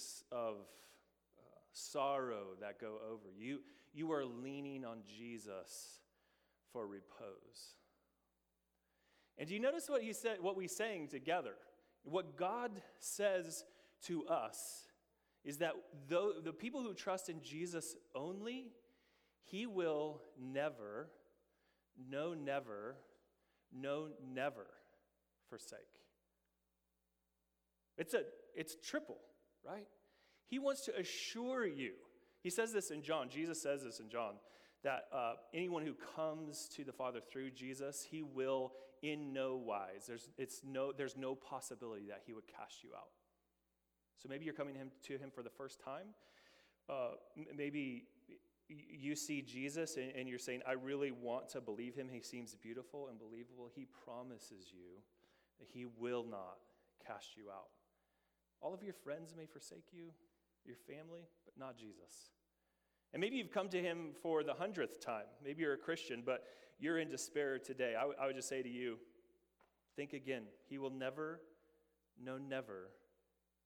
waves of uh, sorrow that go over you. You are leaning on Jesus for repose. And do you notice what he said, what we sang together? What God says to us is that the, the people who trust in Jesus only, he will never, no, never, no, never forsake. It's a it's triple, right? He wants to assure you. He says this in John. Jesus says this in John that uh, anyone who comes to the Father through Jesus, he will in no wise. There's, it's no, there's no possibility that he would cast you out. So maybe you're coming to him, to him for the first time. Uh, maybe you see Jesus and, and you're saying, I really want to believe him. He seems beautiful and believable. He promises you that he will not cast you out. All of your friends may forsake you, your family, but not Jesus. And maybe you've come to him for the hundredth time. Maybe you're a Christian, but you're in despair today. I, w- I would just say to you think again. He will never, no, never,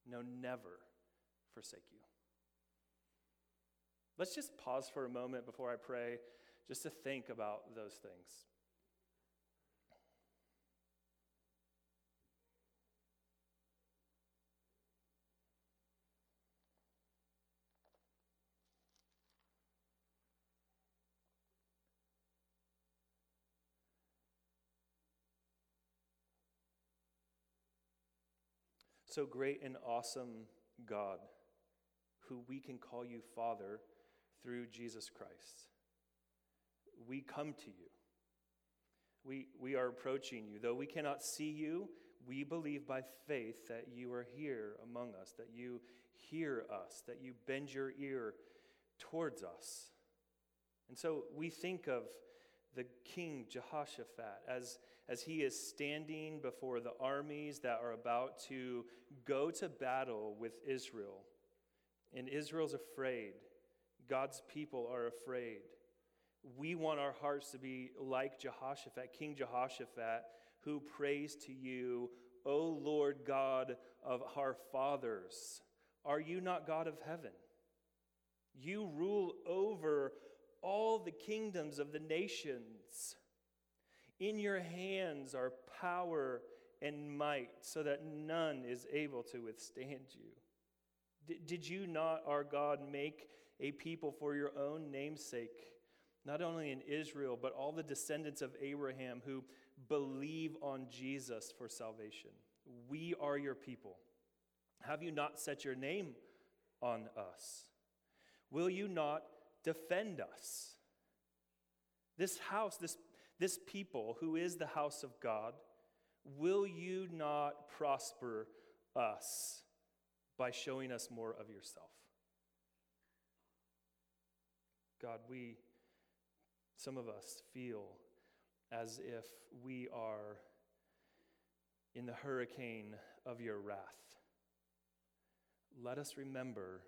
no, never forsake you. Let's just pause for a moment before I pray, just to think about those things. So great and awesome God, who we can call you Father through Jesus Christ. We come to you. We, we are approaching you. Though we cannot see you, we believe by faith that you are here among us, that you hear us, that you bend your ear towards us. And so we think of the king Jehoshaphat as, as he is standing before the armies that are about to go to battle with Israel. And Israel's afraid. God's people are afraid. We want our hearts to be like Jehoshaphat, King Jehoshaphat, who prays to you, O Lord God of our fathers. Are you not God of heaven? You rule over all the kingdoms of the nations. In your hands are power and might, so that none is able to withstand you. Did you not, our God, make a people for your own namesake, not only in Israel, but all the descendants of Abraham who believe on Jesus for salvation? We are your people. Have you not set your name on us? Will you not defend us. This house, this, this people who is the house of God, will you not prosper us by showing us more of yourself? God, we, some of us feel as if we are in the hurricane of your wrath. Let us remember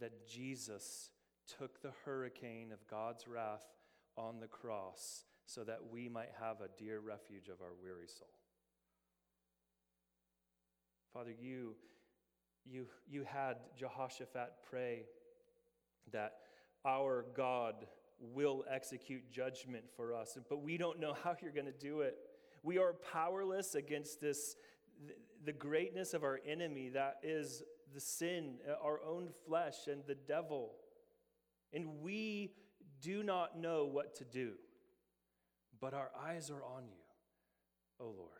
that Jesus took the hurricane of God's wrath on the cross so that we might have a dear refuge of our weary soul. Father, you, you, you had Jehoshaphat pray that our God will execute judgment for us, but we don't know how you're going to do it. We are powerless against this, the greatness of our enemy, that is the sin, uh, our own flesh, and the devil. And we do not know what to do, but our eyes are on you, O Lord.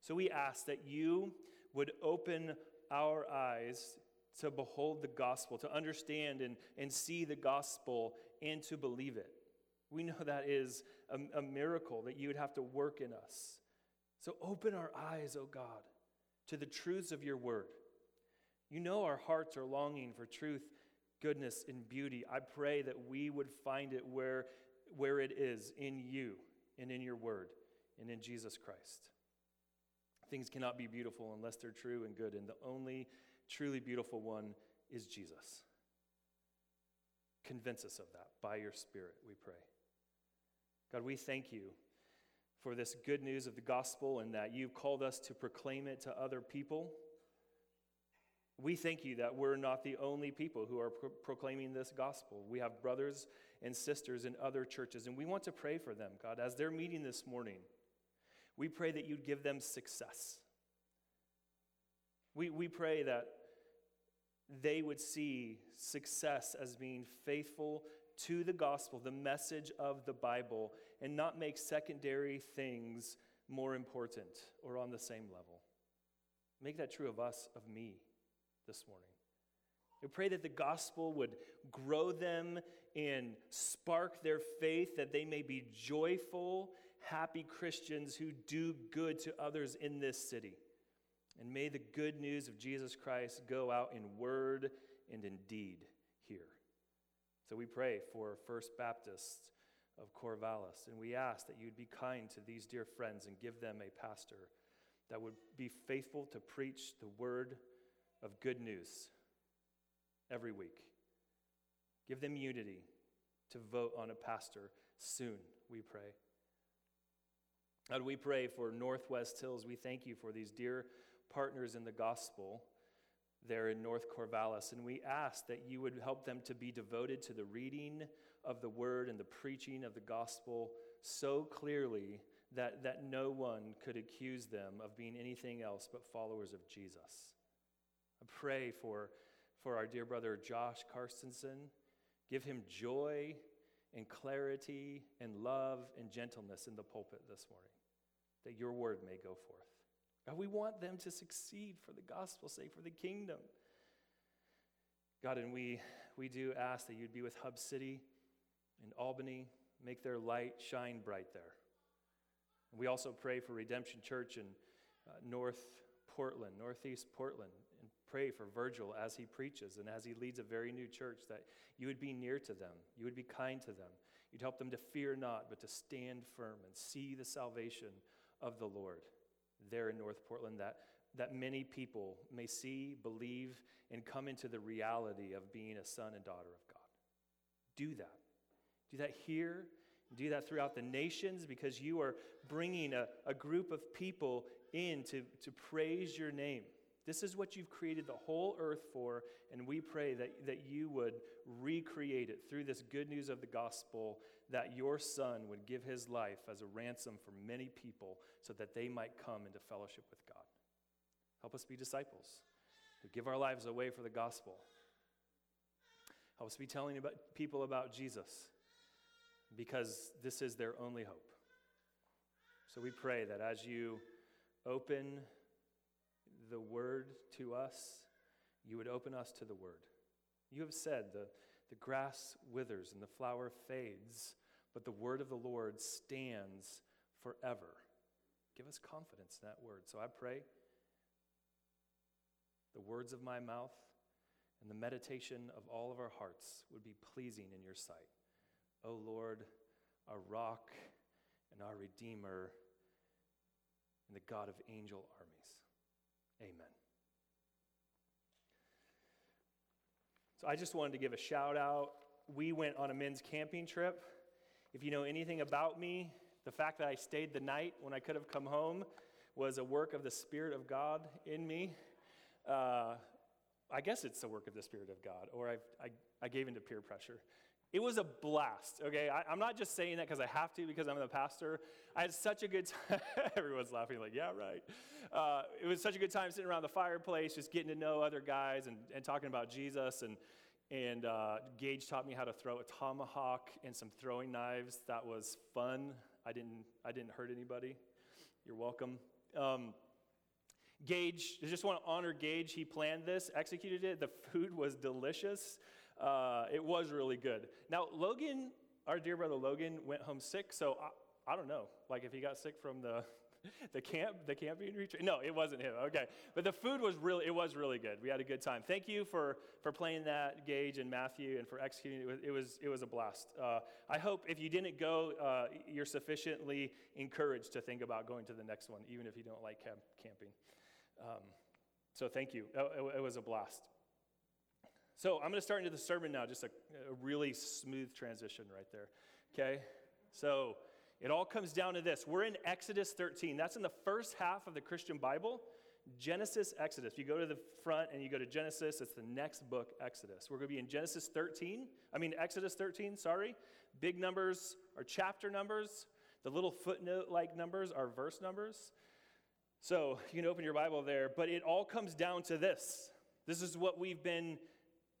So we ask that you would open our eyes to behold the gospel, to understand and, and see the gospel, and to believe it. We know that is a, a miracle that you would have to work in us. So open our eyes, O God, to the truths of your word. You know our hearts are longing for truth goodness and beauty. I pray that we would find it where, where it is in you and in your word and in Jesus Christ. Things cannot be beautiful unless they're true and good, and the only truly beautiful one is Jesus. Convince us of that by your Spirit, we pray. God, we thank you for this good news of the gospel and that you've called us to proclaim it to other people. We thank you that we're not the only people who are pro- proclaiming this gospel. We have brothers and sisters in other churches, and we want to pray for them, God, as they're meeting this morning. We pray that you'd give them success. We, we pray that they would see success as being faithful to the gospel, the message of the Bible, and not make secondary things more important or on the same level. Make that true of us, of me, this morning. We pray that the gospel would grow them and spark their faith, that they may be joyful, happy Christians who do good to others in this city. And may the good news of Jesus Christ go out in word and in deed here. So we pray for First Baptist of Corvallis, and we ask that you'd be kind to these dear friends and give them a pastor that would be faithful to preach the word of good news every week. Give them unity to vote on a pastor soon, we pray. God, we pray for Northwest Hills. We thank you for these dear partners in the gospel there in North Corvallis, and we ask that you would help them to be devoted to the reading of the word and the preaching of the gospel so clearly that, that no one could accuse them of being anything else but followers of Jesus. I pray for, for our dear brother Josh Karstensen. Give him joy and clarity and love and gentleness in the pulpit this morning, that your word may go forth. God, we want them to succeed for the gospel's sake, for the kingdom. God, and we, we do ask that you'd be with Hub City in Albany, make their light shine bright there. And we also pray for Redemption Church in uh, North Portland, Northeast Portland, and pray for Virgil as he preaches and as he leads a very new church that you would be near to them, you would be kind to them, you'd help them to fear not, but to stand firm and see the salvation of the Lord there in North Portland that, that many people may see, believe, and come into the reality of being a son and daughter of God. Do that. Do that here. Do that throughout the nations because you are bringing a, a group of people in to, to praise your name. This is what you've created the whole earth for, and we pray that, that you would recreate it through this good news of the gospel that your son would give his life as a ransom for many people so that they might come into fellowship with God. Help us be disciples who give our lives away for the gospel. Help us be telling about people about Jesus because this is their only hope. So we pray that as you open the word to us, you would open us to the word. You have said the, the grass withers and the flower fades, but the word of the Lord stands forever. Give us confidence in that word. So I pray the words of my mouth and the meditation of all of our hearts would be pleasing in your sight. O Lord, our rock and our redeemer and the God of angel armies. Amen. So I just wanted to give a shout out. We went on a men's camping trip if you know anything about me, the fact that I stayed the night when I could have come home was a work of the Spirit of God in me. Uh, I guess it's the work of the Spirit of God, or I, I, I gave into peer pressure. It was a blast, okay? I, am not just saying that because I have to, because I'm the pastor. I had such a good time. Everyone's laughing, like, yeah, right. Uh, it was such a good time sitting around the fireplace, just getting to know other guys and, and talking about Jesus. And and uh, Gage taught me how to throw a tomahawk and some throwing knives. That was fun. I didn't, I didn't hurt anybody. You're welcome. Um, Gage, I just want to honor Gage. He planned this, executed it. The food was delicious. Uh, it was really good. Now, Logan, our dear brother Logan, went home sick, so I, I don't know. Like, if he got sick from the the camp, the camping retreat. No, it wasn't him. Okay, but the food was really, it was really good. We had a good time. Thank you for for playing that, Gage and Matthew, and for executing it. Was, it was it was a blast. Uh, I hope if you didn't go, uh, you're sufficiently encouraged to think about going to the next one, even if you don't like camp, camping. Um, so thank you. It, it was a blast. So I'm going to start into the sermon now. Just a, a really smooth transition right there. Okay, so. It all comes down to this. We're in Exodus 13. That's in the first half of the Christian Bible. Genesis, Exodus. You go to the front and you go to Genesis, it's the next book, Exodus. We're going to be in Genesis 13. I mean, Exodus 13, sorry. Big numbers are chapter numbers, the little footnote like numbers are verse numbers. So you can open your Bible there, but it all comes down to this. This is what we've been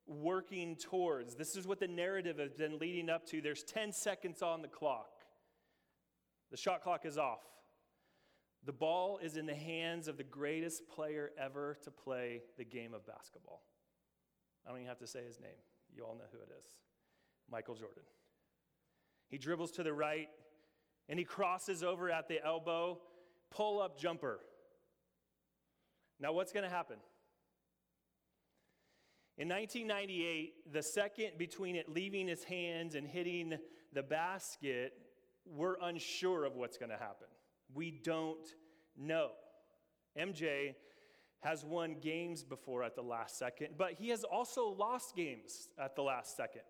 working towards. This is what the narrative has been leading up to. There's 10 seconds on the clock. The shot clock is off. The ball is in the hands of the greatest player ever to play the game of basketball. I don't even have to say his name. You all know who it is Michael Jordan. He dribbles to the right and he crosses over at the elbow, pull up jumper. Now, what's going to happen? In 1998, the second between it leaving his hands and hitting the basket, we're unsure of what's going to happen. We don't know. MJ has won games before at the last second, but he has also lost games at the last second.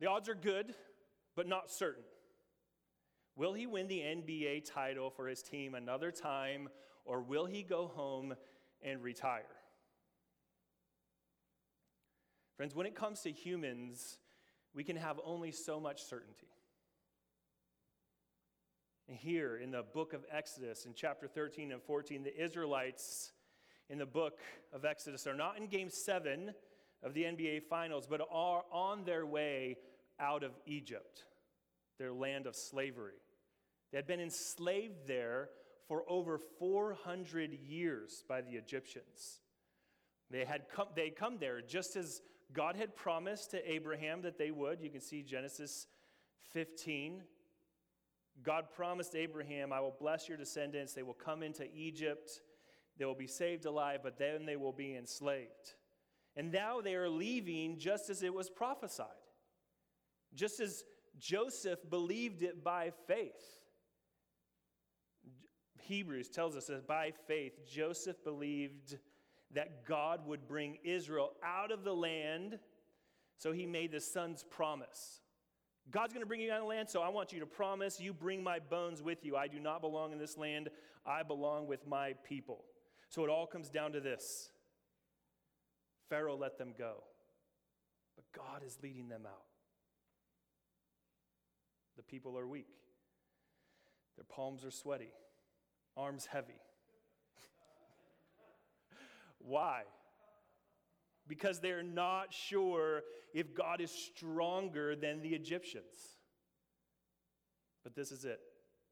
The odds are good, but not certain. Will he win the NBA title for his team another time, or will he go home and retire? Friends, when it comes to humans, we can have only so much certainty. And here in the book of Exodus, in chapter 13 and 14, the Israelites in the book of Exodus are not in game seven of the NBA Finals, but are on their way out of Egypt, their land of slavery. They had been enslaved there for over 400 years by the Egyptians. They had come, they come there just as God had promised to Abraham that they would. You can see Genesis 15. God promised Abraham, I will bless your descendants. They will come into Egypt. They will be saved alive, but then they will be enslaved. And now they are leaving just as it was prophesied, just as Joseph believed it by faith. Hebrews tells us that by faith, Joseph believed that God would bring Israel out of the land, so he made the son's promise. God's going to bring you out of the land, so I want you to promise you bring my bones with you. I do not belong in this land, I belong with my people. So it all comes down to this Pharaoh let them go, but God is leading them out. The people are weak, their palms are sweaty, arms heavy. Why? Because they're not sure if God is stronger than the Egyptians. But this is it.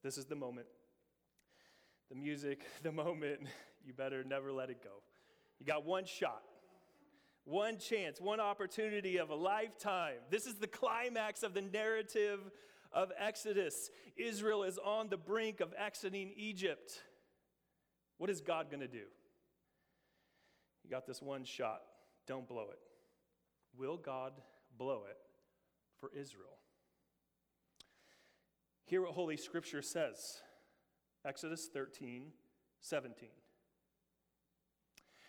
This is the moment. The music, the moment. You better never let it go. You got one shot, one chance, one opportunity of a lifetime. This is the climax of the narrative of Exodus. Israel is on the brink of exiting Egypt. What is God going to do? You got this one shot. Don't blow it. Will God blow it for Israel? Hear what Holy Scripture says Exodus 13, 17.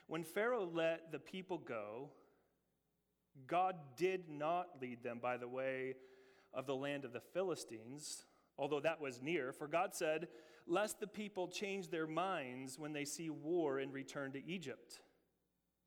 When Pharaoh let the people go, God did not lead them by the way of the land of the Philistines, although that was near, for God said, Lest the people change their minds when they see war and return to Egypt.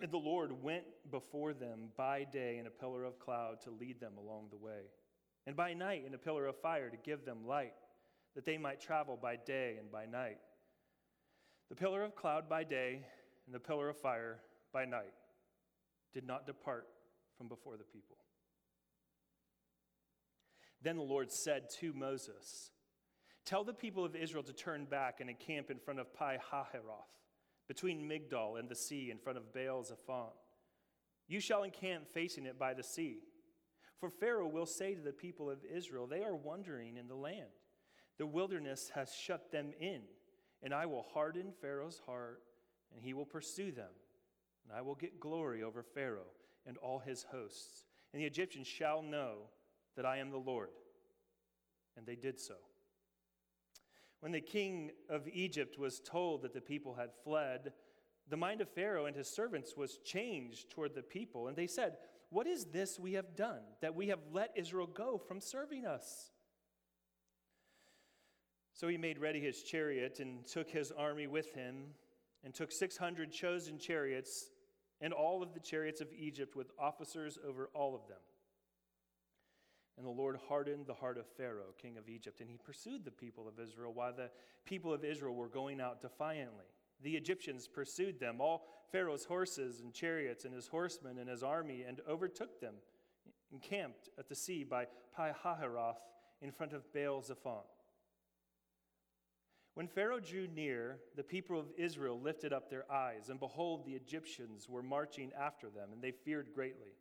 And the Lord went before them by day in a pillar of cloud to lead them along the way, and by night in a pillar of fire to give them light, that they might travel by day and by night. The pillar of cloud by day and the pillar of fire by night did not depart from before the people. Then the Lord said to Moses, Tell the people of Israel to turn back and encamp in front of Pi Hahiroth between Migdol and the sea in front of Baal Zephon. You shall encamp facing it by the sea. For Pharaoh will say to the people of Israel, They are wandering in the land. The wilderness has shut them in, And I will harden Pharaoh's heart, and he will pursue them. And I will get glory over Pharaoh and all his hosts. And the Egyptians shall know that I am the Lord. And they did so. When the king of Egypt was told that the people had fled, the mind of Pharaoh and his servants was changed toward the people. And they said, What is this we have done, that we have let Israel go from serving us? So he made ready his chariot and took his army with him, and took 600 chosen chariots and all of the chariots of Egypt with officers over all of them. And the Lord hardened the heart of Pharaoh, king of Egypt, and he pursued the people of Israel while the people of Israel were going out defiantly. The Egyptians pursued them, all Pharaoh's horses and chariots and his horsemen and his army, and overtook them, encamped at the sea by Pi Hahiroth in front of Baal Zephon. When Pharaoh drew near, the people of Israel lifted up their eyes, and behold, the Egyptians were marching after them, and they feared greatly.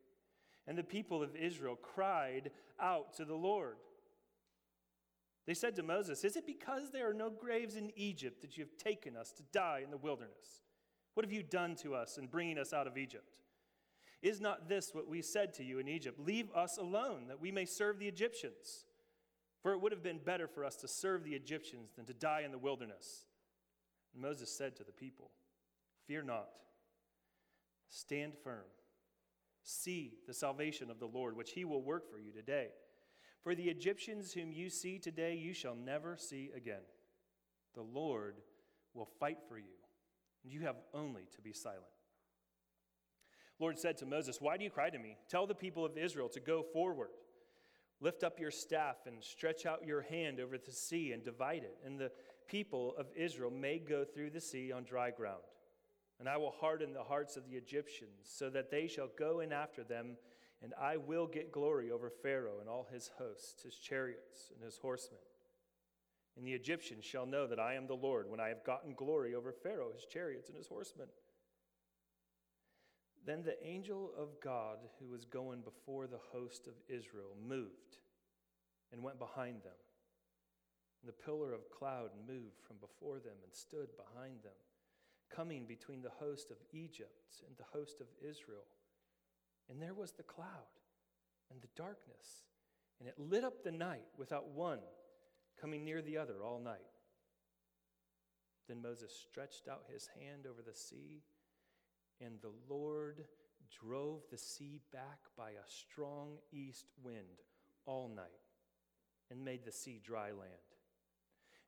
And the people of Israel cried out to the Lord. They said to Moses, Is it because there are no graves in Egypt that you have taken us to die in the wilderness? What have you done to us in bringing us out of Egypt? Is not this what we said to you in Egypt? Leave us alone, that we may serve the Egyptians. For it would have been better for us to serve the Egyptians than to die in the wilderness. And Moses said to the people, Fear not, stand firm. See the salvation of the Lord, which he will work for you today. For the Egyptians whom you see today, you shall never see again. The Lord will fight for you, and you have only to be silent. Lord said to Moses, Why do you cry to me? Tell the people of Israel to go forward. Lift up your staff and stretch out your hand over the sea and divide it, and the people of Israel may go through the sea on dry ground. And I will harden the hearts of the Egyptians, so that they shall go in after them, and I will get glory over Pharaoh and all his hosts, his chariots, and his horsemen. And the Egyptians shall know that I am the Lord when I have gotten glory over Pharaoh, his chariots, and his horsemen. Then the angel of God, who was going before the host of Israel, moved and went behind them. And the pillar of cloud moved from before them and stood behind them, coming between the host of Egypt and the host of Israel. And there was the cloud and the darkness, and it lit up the night without one coming near the other all night. Then Moses stretched out his hand over the sea and the Lord drove the sea back by a strong east wind all night and made the sea dry land.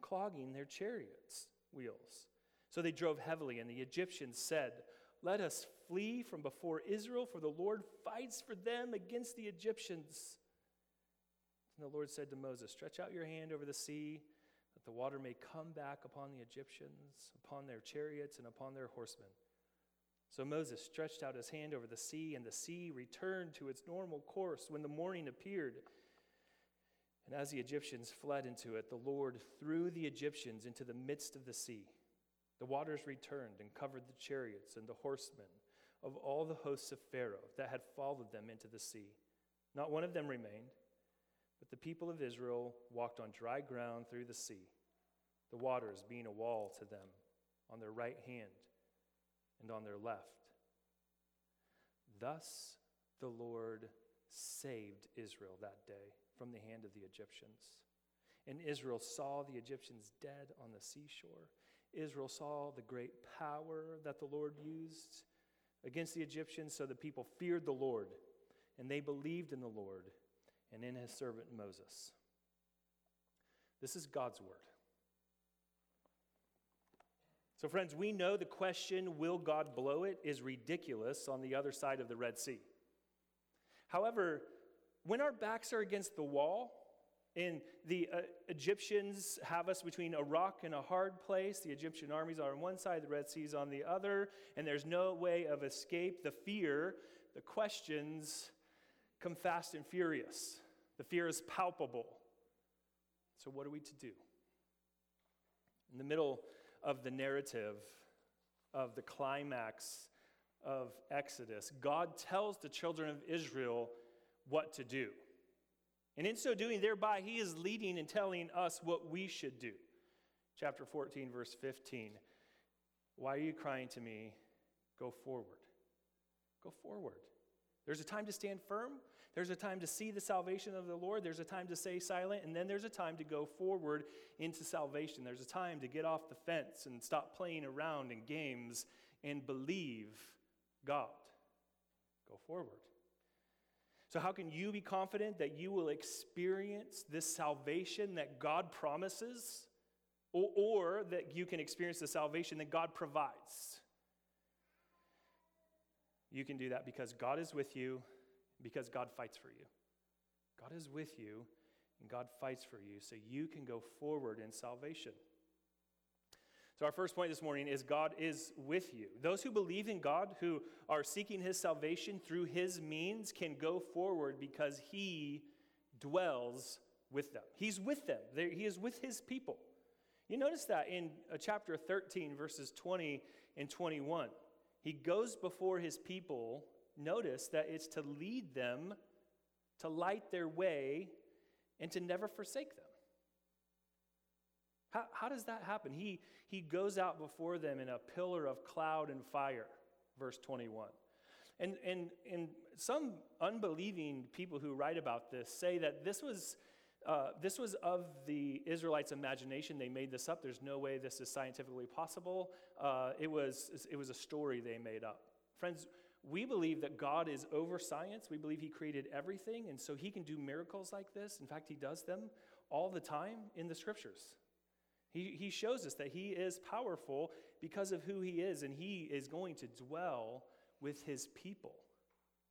clogging their chariots' wheels. So they drove heavily, and the Egyptians said, Let us flee from before Israel, for the Lord fights for them against the Egyptians. And the Lord said to Moses, Stretch out your hand over the sea that the water may come back upon the Egyptians, upon their chariots, and upon their horsemen. So Moses stretched out his hand over the sea, and the sea returned to its normal course when the morning appeared. And as the Egyptians fled into it, the Lord threw the Egyptians into the midst of the sea. The waters returned and covered the chariots and the horsemen of all the hosts of Pharaoh that had followed them into the sea. Not one of them remained. But the people of Israel walked on dry ground through the sea, the waters being a wall to them on their right hand and on their left. Thus the Lord saved Israel that day from the hand of the Egyptians. And Israel saw the Egyptians dead on the seashore. Israel saw the great power that the Lord used against the Egyptians, so the people feared the Lord and they believed in the Lord and in his servant Moses. This is God's word. So, friends, we know the question, will God blow it, is ridiculous on the other side of the Red Sea. However, when our backs are against the wall And the uh, Egyptians have us between a rock and a hard place. The Egyptian armies are on one side, the Red Sea is on the other, and there's no way of escape. The fear, the questions come fast and furious. The fear is palpable. So, what are we to do? In the middle of the narrative of the climax of Exodus, God tells the children of Israel what to do. And in so doing, thereby, he is leading and telling us what we should do. Chapter 14, verse 15. Why are you crying to me? Go forward. Go forward. There's a time to stand firm. There's a time to see the salvation of the Lord. There's a time to stay silent. And then there's a time to go forward into salvation. There's a time to get off the fence and stop playing around in games and believe God. Go forward. So, how can you be confident that you will experience this salvation that God promises, or, or, that you can experience the salvation that God provides? You can do that because God is with you, because God fights for you. God is with you, and God fights for you, so you can go forward in salvation. So, our first point this morning is God is with you. Those who believe in God, who are seeking his salvation through his means, can go forward because he dwells with them. He's with them, he is with his people. You notice that in uh, chapter 13, verses 20 and 21. He goes before his people. Notice that it's to lead them, to light their way, and to never forsake them. How, how does that happen? He, he goes out before them in a pillar of cloud and fire, verse 21. And, and, and some unbelieving people who write about this say that this was, uh, this was of the Israelites' imagination. They made this up. There's no way this is scientifically possible. Uh, it, was, it was a story they made up. Friends, we believe that God is over science. We believe He created everything, and so He can do miracles like this. In fact, He does them all the time in the scriptures. He, he shows us that he is powerful because of who he is, and he is going to dwell with his people.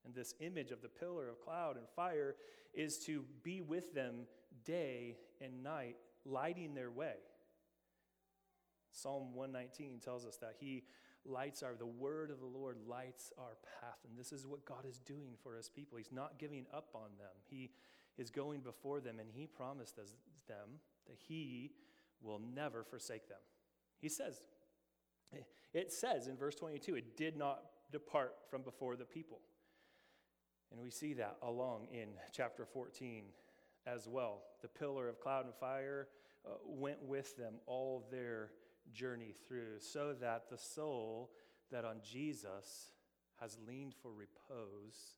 And this image of the pillar of cloud and fire is to be with them day and night, lighting their way. Psalm 119 tells us that he lights our, the word of the Lord lights our path. And this is what God is doing for his people. He's not giving up on them, he is going before them, and he promised them that he will never forsake them. He says, it says in verse 22, it did not depart from before the people. And we see that along in chapter 14 as well. The pillar of cloud and fire uh, went with them all their journey through, so that the soul that on Jesus has leaned for repose,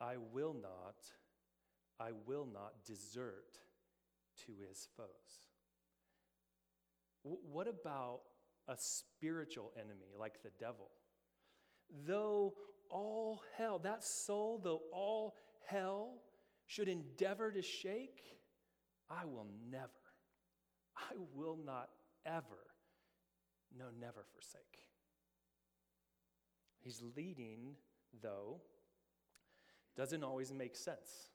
I will not, I will not desert to his foes. What about a spiritual enemy like the devil? Though all hell, that soul, though all hell should endeavor to shake, I will never, I will not ever, no, never forsake. He's leading, though, doesn't always make sense.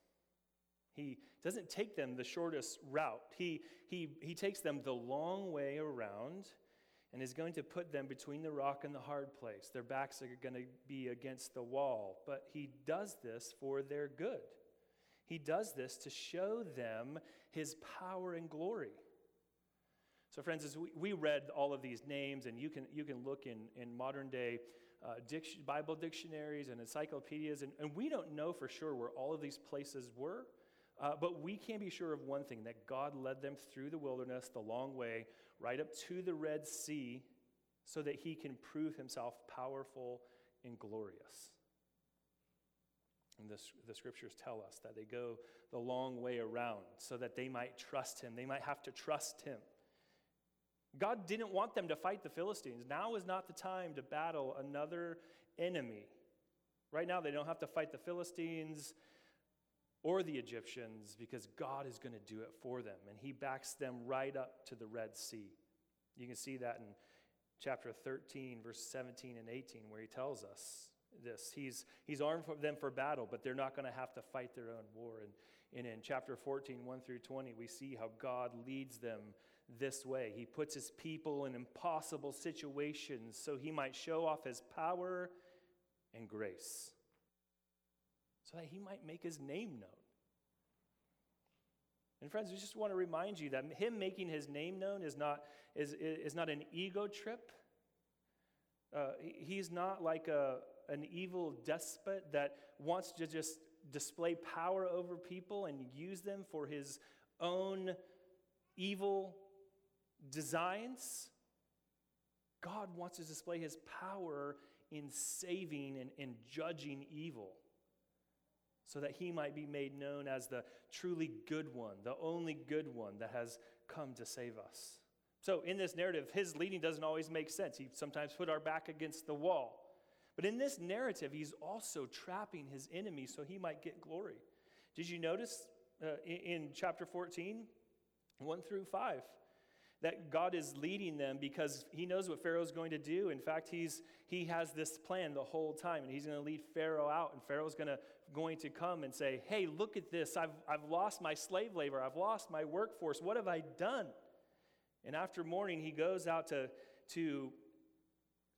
He doesn't take them the shortest route. He, he, he takes them the long way around and is going to put them between the rock and the hard place. Their backs are going to be against the wall. But he does this for their good. He does this to show them his power and glory. So, friends, as we, we read all of these names, and you can, you can look in, in modern day uh, dic- Bible dictionaries and encyclopedias, and, and we don't know for sure where all of these places were. Uh, but we can be sure of one thing that God led them through the wilderness, the long way, right up to the Red Sea, so that he can prove himself powerful and glorious. And this, the scriptures tell us that they go the long way around so that they might trust him. They might have to trust him. God didn't want them to fight the Philistines. Now is not the time to battle another enemy. Right now, they don't have to fight the Philistines or the Egyptians because God is going to do it for them. And he backs them right up to the Red Sea. You can see that in chapter 13, verse 17 and 18, where he tells us this. He's, he's armed for them for battle, but they're not going to have to fight their own war. And, And in chapter 14, 1 through 20, we see how God leads them this way. He puts his people in impossible situations so he might show off his power and grace, so that he might make his name known. And friends, we just want to remind you that him making his name known is not, is, is not an ego trip. Uh, he's not like a, an evil despot that wants to just display power over people and use them for his own evil designs. God wants to display his power in saving and, and judging evil so that he might be made known as the truly good one, the only good one that has come to save us. So, in this narrative, his leading doesn't always make sense. He sometimes put our back against the wall. But in this narrative, he's also trapping his enemy so he might get glory. Did you notice uh, in, chapter 14, 1 through 5? that God is leading them because he knows what Pharaoh's going to do. In fact, he's, he has this plan the whole time, and he's going to lead Pharaoh out, and Pharaoh's going to, going to come and say, Hey, look at this. I've, I've lost my slave labor, I've lost my workforce. What have I done? And after morning, he goes out to, to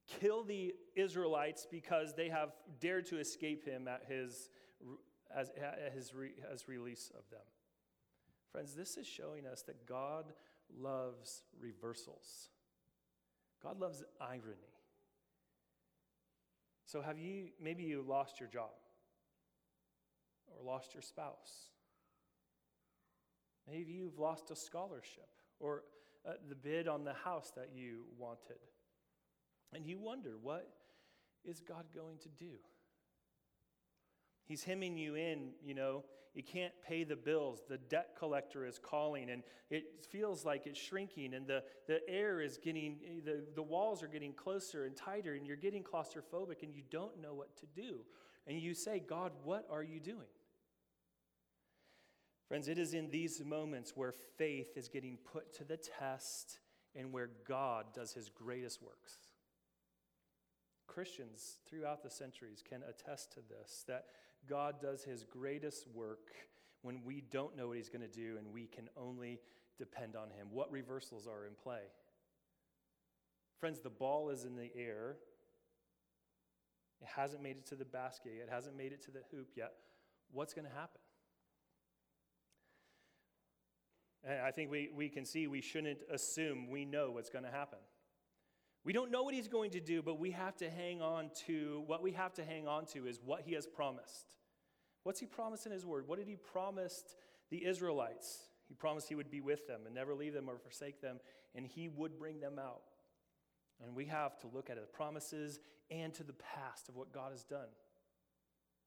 kill the Israelites because they have dared to escape him at his, as, at his, as release of them. Friends, this is showing us that God loves reversals. God loves irony. So, have you, maybe you lost your job or lost your spouse? Maybe you've lost a scholarship or uh, the bid on the house that you wanted. And you wonder, what is God going to do? He's hemming you in, you know, you can't pay the bills. The debt collector is calling, and it feels like it's shrinking, and the, the air is getting, the, the walls are getting closer and tighter, and you're getting claustrophobic, and you don't know what to do. And you say, God, what are you doing? Friends, it is in these moments where faith is getting put to the test and where God does his greatest works. Christians throughout the centuries can attest to this that God does his greatest work when we don't know what he's going to do and we can only depend on him. What reversals are in play? Friends, the ball is in the air. It hasn't made it to the basket, it hasn't made it to the hoop yet. What's going to happen? And I think we, we can see we shouldn't assume we know what's going to happen. We don't know what he's going to do, but we have to hang on to what we have to hang on to is what he has promised. What's he promised in his word? What did he promise the Israelites? He promised he would be with them and never leave them or forsake them, and he would bring them out. And we have to look at the promises and to the past of what God has done.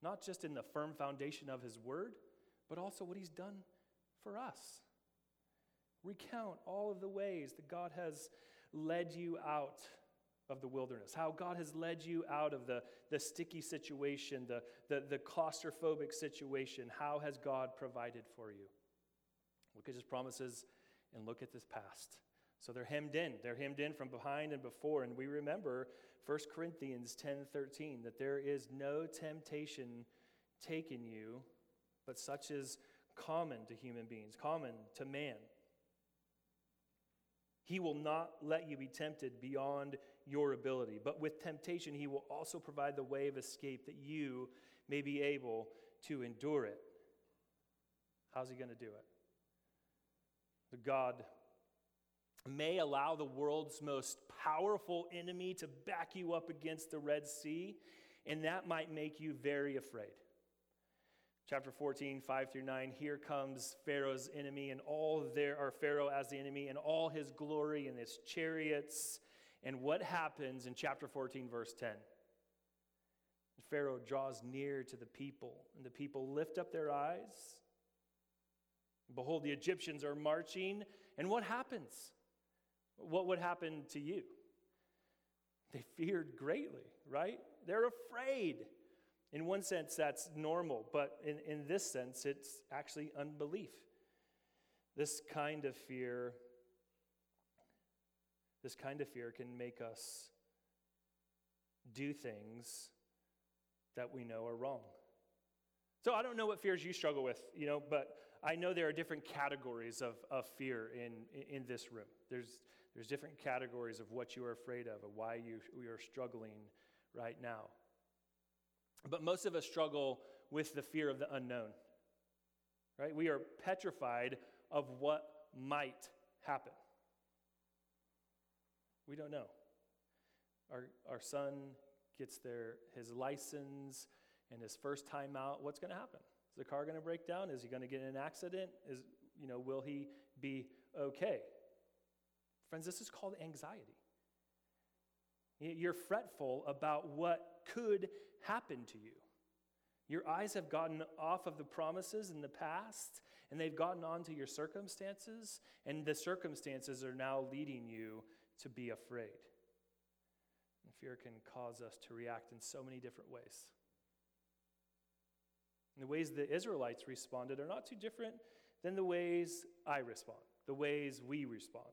Not just in the firm foundation of his word, but also what he's done for us. Recount all of the ways that God has led you out of the wilderness, how God has led you out of the, the sticky situation, the, the, the claustrophobic situation. How has God provided for you? Look at his promises and look at this past. So they're hemmed in. They're hemmed in from behind and before. And we remember 1 Corinthians 10 13 that there is no temptation taken you, but such is common to human beings, common to man. He will not let you be tempted beyond your ability, but with temptation, He will also provide the way of escape that you may be able to endure it. How's He going to do it? The God may allow the world's most powerful enemy to back you up against the Red Sea, and that might make you very afraid. Chapter 14, 5 through 9, here comes Pharaoh's enemy, and all there are Pharaoh as the enemy, and all his glory and his chariots. And what happens in chapter 14, verse 10? Pharaoh draws near to the people, and the people lift up their eyes. Behold, the Egyptians are marching, and what happens? What would happen to you? They feared greatly, right? They're afraid. In one sense, that's normal, but in, in this sense, it's actually unbelief. This kind of fear, this kind of fear can make us do things that we know are wrong. So I don't know what fears you struggle with, you know, but I know there are different categories of, of fear in, in this room. There's, there's different categories of what you are afraid of and why you, you are struggling right now. But most of us struggle with the fear of the unknown, right? We are petrified of what might happen. We don't know. Our, our son gets their, his license and his first time out. What's going to happen? Is the car going to break down? Is he going to get in an accident? Is, you know, will he be okay? Friends, this is called anxiety. You're fretful about what could happen to you. Your eyes have gotten off of the promises in the past, and they've gotten onto your circumstances, and the circumstances are now leading you to be afraid. And fear can cause us to react in so many different ways. And the ways the Israelites responded are not too different than the ways I respond, the ways we respond.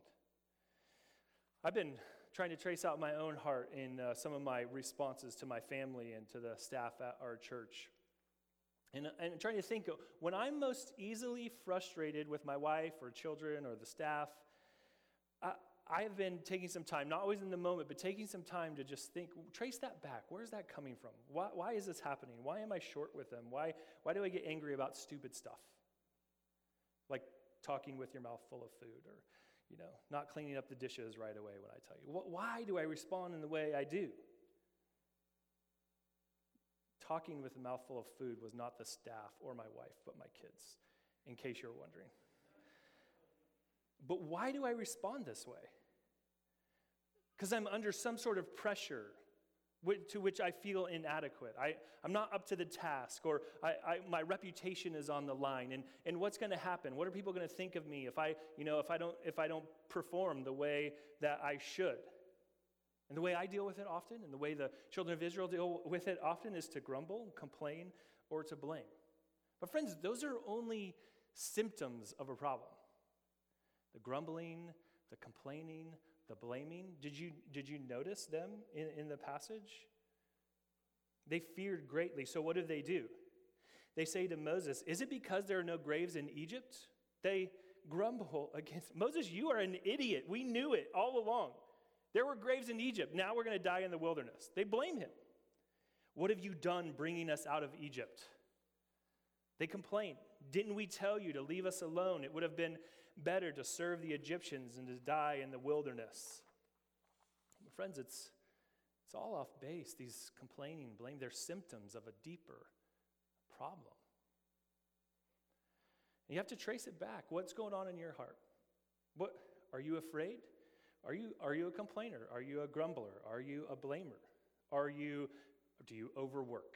I've been trying to trace out my own heart in uh, some of my responses to my family and to the staff at our church. And, and trying to think when I'm most easily frustrated with my wife or children or the staff, I, I've been taking some time, not always in the moment, but taking some time to just think, trace that back. Where's that coming from? Why, why is this happening? Why am I short with them? Why, why do I get angry about stupid stuff? Like talking with your mouth full of food or you know, not cleaning up the dishes right away when I tell you. Why do I respond in the way I do? Talking with a mouthful of food was not the staff or my wife, but my kids, in case you're wondering. But why do I respond this way? Because I'm under some sort of pressure to which I feel inadequate. I, I'm not up to the task, or I, I, my reputation is on the line. And, and what's going to happen? What are people going to think of me if I, you know, if, I don't, if I don't perform the way that I should? And the way I deal with it often, and the way the children of Israel deal with it often, is to grumble, complain, or to blame. But, friends, those are only symptoms of a problem. The grumbling, the complaining, the blaming. Did you, did you notice them in, in the passage? They feared greatly. So, what do they do? They say to Moses, Is it because there are no graves in Egypt? They grumble against Moses, you are an idiot. We knew it all along. There were graves in Egypt. Now we're going to die in the wilderness. They blame him. What have you done bringing us out of Egypt? They complain. Didn't we tell you to leave us alone? It would have been better to serve the Egyptians and to die in the wilderness. Friends, it's, it's all off base. These complaining, blame, they're symptoms of a deeper problem. And you have to trace it back. What's going on in your heart? What are you afraid? Are you, are you a complainer? Are you a grumbler? Are you a blamer? Are you do you overwork?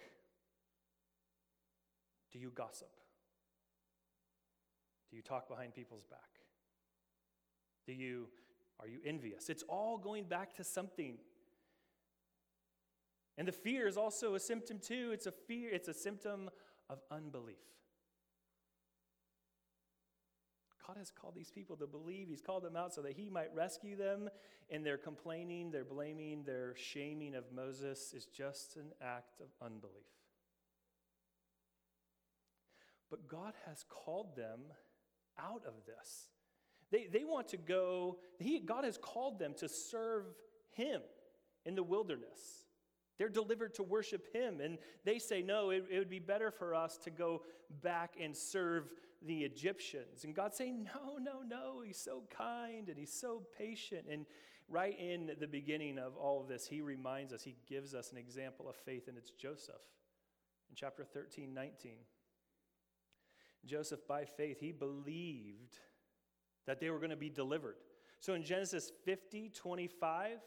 Do you gossip? Do you talk behind people's back? Do you are you envious? It's all going back to something. And the fear is also a symptom too. It's a fear, it's a symptom of unbelief. God has called these people to believe. He's called them out so that He might rescue them. And their complaining, their blaming, their shaming of Moses is just an act of unbelief. But God has called them out of this. They, they want to go, he, God has called them to serve Him in the wilderness. They're delivered to worship Him, and they say, No, it, it would be better for us to go back and serve the Egyptians. And God's saying, No, no, no. He's so kind and He's so patient. And right in the beginning of all of this, He reminds us, He gives us an example of faith, and it's Joseph in chapter 13, 19. Joseph, by faith, he believed that they were going to be delivered. So in Genesis 50, 25,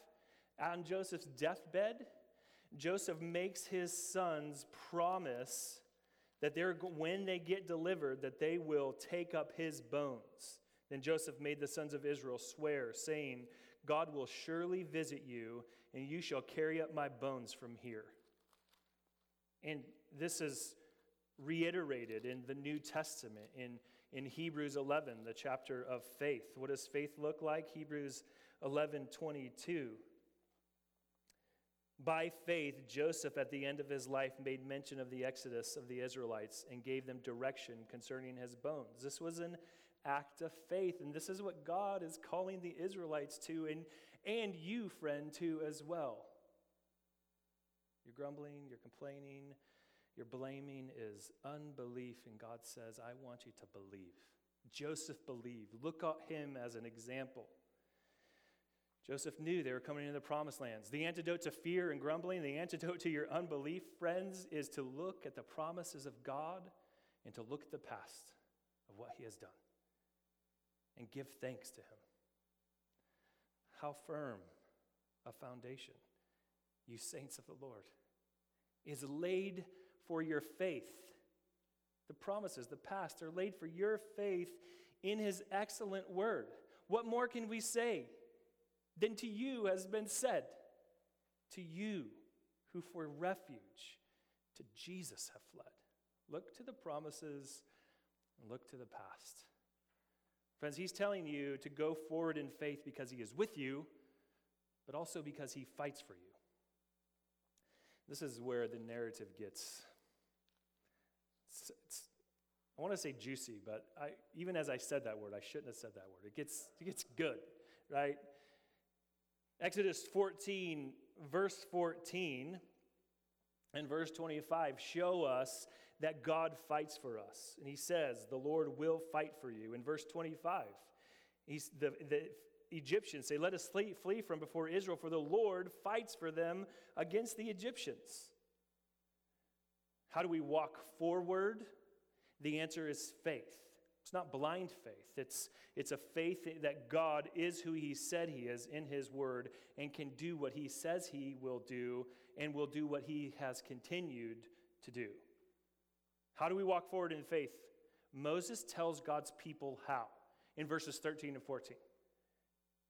on Joseph's deathbed, Joseph makes his sons promise that they're, when they get delivered, that they will take up his bones. Then Joseph made the sons of Israel swear, saying, God will surely visit you, and you shall carry up my bones from here. And this is reiterated in the New Testament in, in Hebrews 11, the chapter of faith. What does faith look like? Hebrews 11 22. By faith, Joseph, at the end of his life, made mention of the exodus of the Israelites and gave them direction concerning his bones. This was an act of faith, and this is what God is calling the Israelites to, and, and you, friend, too, as well. You're grumbling, you're complaining, you're blaming is unbelief, and God says, I want you to believe. Joseph believed. Look at him as an example. Joseph knew they were coming into the promised lands. The antidote to fear and grumbling, the antidote to your unbelief, friends, is to look at the promises of God and to look at the past of what he has done and give thanks to him. How firm a foundation, you saints of the Lord, is laid for your faith. The promises, the past, are laid for your faith in his excellent word. What more can we say? than to you has been said. To you who for refuge to Jesus have fled. Look to the promises and look to the past. Friends, he's telling you to go forward in faith because he is with you, but also because he fights for you. This is where the narrative gets. It's, it's, I want to say juicy, but I, even as I said that word, I shouldn't have said that word. It gets, it gets good, right? Exodus 14, verse 14 and verse 25 show us that God fights for us. And he says, The Lord will fight for you. In verse 25, he's, the, the Egyptians say, Let us flee, flee from before Israel, for the Lord fights for them against the Egyptians. How do we walk forward? The answer is faith. It's not blind faith. It's, it's a faith that God is who He said He is in His Word and can do what He says He will do and will do what He has continued to do. How do we walk forward in faith? Moses tells God's people how in verses 13 and 14.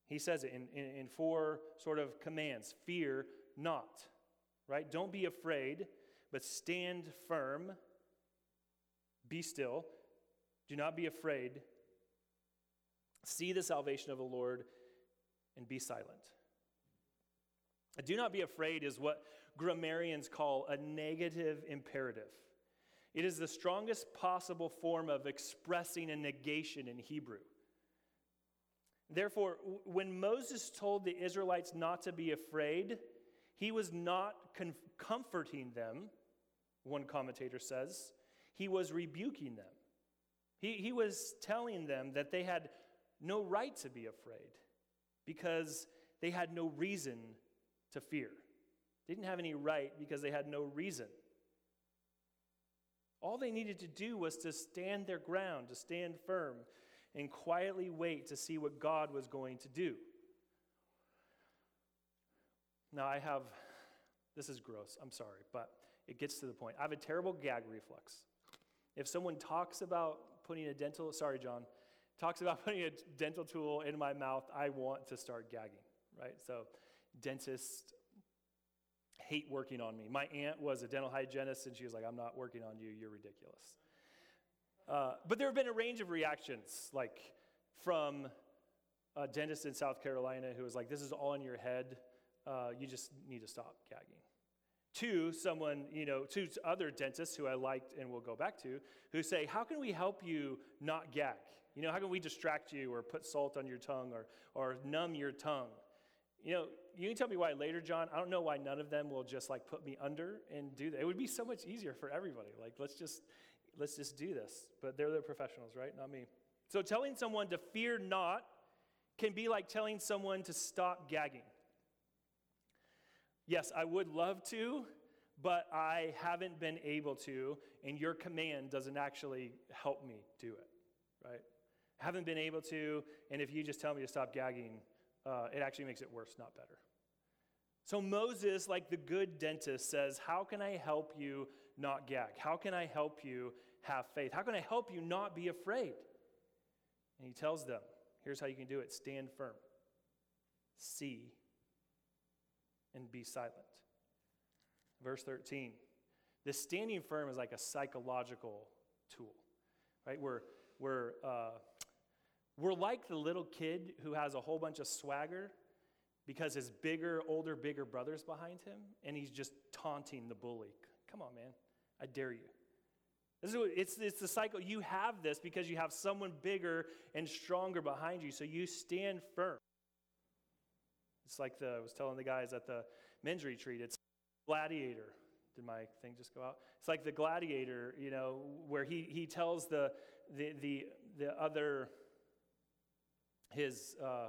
He says it in, in, in four sort of commands fear not, right? Don't be afraid, but stand firm, be still do not be afraid. See the salvation of the Lord and be silent. Do not be afraid is what grammarians call a negative imperative. It is the strongest possible form of expressing a negation in Hebrew. Therefore, when Moses told the Israelites not to be afraid, he was not comforting them, one commentator says, he was rebuking them. He, he was telling them that they had no right to be afraid because they had no reason to fear. They didn't have any right because they had no reason. All they needed to do was to stand their ground, to stand firm, and quietly wait to see what God was going to do. Now, I have, this is gross, I'm sorry, but it gets to the point. I have a terrible gag reflex. If someone talks about putting a dental, sorry, John, talks about putting a dental tool in my mouth, I want to start gagging, right? So, dentists hate working on me. My aunt was a dental hygienist, and she was like, I'm not working on you, you're ridiculous. Uh, but there have been a range of reactions, like from a dentist in South Carolina who was like, This is all in your head. Uh, you just need to stop gagging to someone, you know, to other dentists who I liked and will go back to, who say, How can we help you not gag? You know, how can we distract you or put salt on your tongue or, or numb your tongue? You know, you can tell me why later, John. I don't know why none of them will just like put me under and do that. It would be so much easier for everybody. Like, let's just let's just do this. But they're the professionals, right? Not me. So telling someone to fear not can be like telling someone to stop gagging. Yes, I would love to, but I haven't been able to, and your command doesn't actually help me do it, right? Haven't been able to, and if you just tell me to stop gagging, uh, it actually makes it worse, not better. So Moses, like the good dentist, says, How can I help you not gag? How can I help you have faith? How can I help you not be afraid? And he tells them, Here's how you can do it stand firm, see, and be silent. Verse 13. This standing firm is like a psychological tool, right? We're, we're, uh, we're like the little kid who has a whole bunch of swagger, because his bigger, older, bigger brother's behind him, and he's just taunting the bully. Come on, man. I dare you. This is what, it's, it's the cycle. You have this because you have someone bigger and stronger behind you, so you stand firm. It's like the, I was telling the guys at the men's retreat, it's gladiator. Did my thing just go out? It's like the gladiator, you know, where he, he tells the, the, the, the other, his, uh,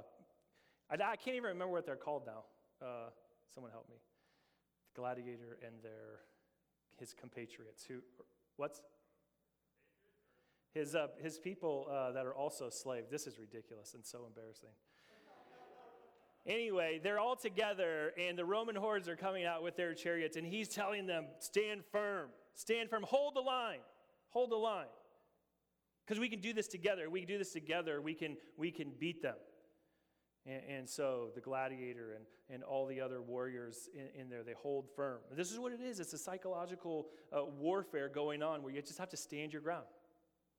I, I can't even remember what they're called now. Uh, someone help me. The gladiator and their, his compatriots. Who, what's? His, uh, his people uh, that are also slaves. This is ridiculous and so embarrassing. Anyway, they're all together, and the Roman hordes are coming out with their chariots, and he's telling them, Stand firm, stand firm, hold the line, hold the line. Because we can do this together. We can do this together. We can, we can beat them. And, and so the gladiator and, and all the other warriors in, in, there, they hold firm. This is what it is it's a psychological uh, warfare going on where you just have to stand your ground.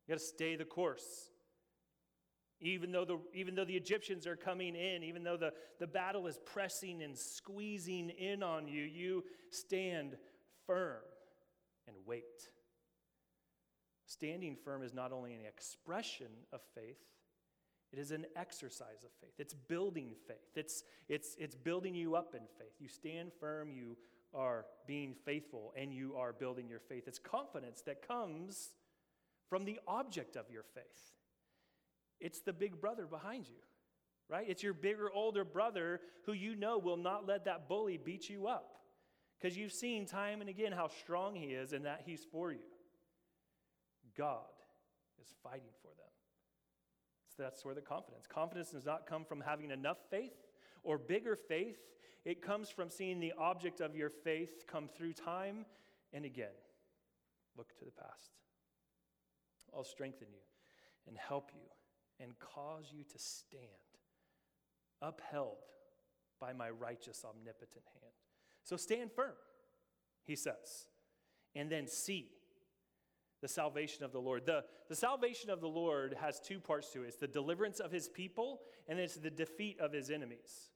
You got to stay the course. Even though, the, even though the Egyptians are coming in, even though the, the battle is pressing and squeezing in on you, you stand firm and wait. Standing firm is not only an expression of faith, it is an exercise of faith. It's building faith. It's, it's, it's building you up in faith. You stand firm, you are being faithful, and you are building your faith. It's confidence that comes from the object of your faith. It's the big brother behind you, right? It's your bigger, older brother who you know will not let that bully beat you up because you've seen time and again how strong he is and that he's for you. God is fighting for them. So that's where the confidence. Confidence does not come from having enough faith or bigger faith. It comes from seeing the object of your faith come through time and again. Look to the past. I'll strengthen you and help you and cause you to stand, upheld by my righteous, omnipotent hand. So stand firm, he says, and then see the salvation of the Lord. The, the salvation of the Lord has two parts to it it's the deliverance of his people, and it's the defeat of his enemies.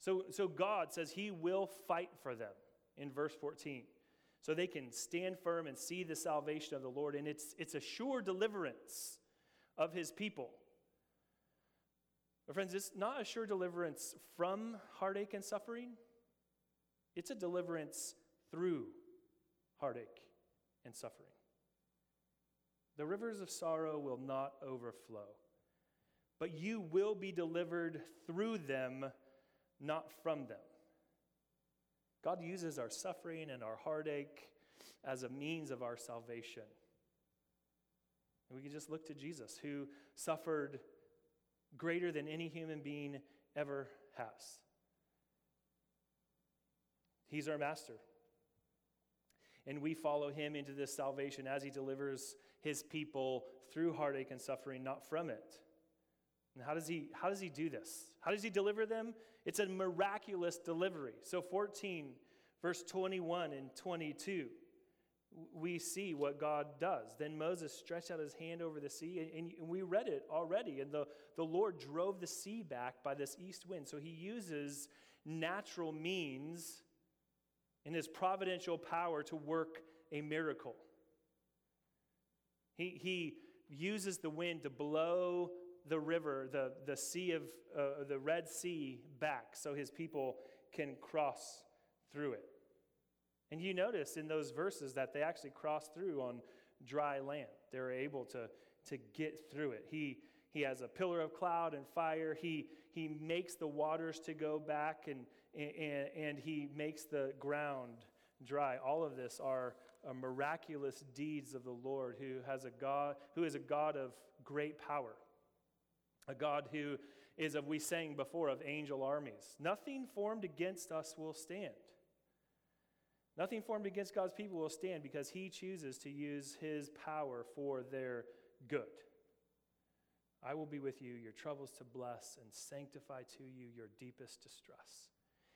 So, so God says he will fight for them in verse 14. So they can stand firm and see the salvation of the Lord, and it's, it's a sure deliverance of his people. But, friends, it's not a sure deliverance from heartache and suffering, it's a deliverance through heartache and suffering. The rivers of sorrow will not overflow, but you will be delivered through them, not from them. God uses our suffering and our heartache as a means of our salvation. And we can just look to Jesus, who suffered greater than any human being ever has. He's our master. And we follow him into this salvation as he delivers his people through heartache and suffering, not from it. And how does he, how does he do this? How does he deliver them? It's a miraculous delivery. So, 14, verse 21 and 22 we see what God does. Then Moses stretched out his hand over the sea, and, and, we read it already. And the, the Lord drove the sea back by this east wind. So he uses natural means in his providential power to work a miracle. He, he uses the wind to blow the river, the, the sea of uh, the Red Sea back so his people can cross through it. And you notice in those verses that they actually cross through on dry land. They're able to, to get through it. He, he has a pillar of cloud and fire. He, he makes the waters to go back and, and, and he makes the ground dry. All of this are miraculous deeds of the Lord who has a God who is a God of great power. A God who is of we sang before of angel armies. Nothing formed against us will stand. Nothing formed against God's people will stand because he chooses to use his power for their good. I will be with you, your troubles to bless, and sanctify to you your deepest distress.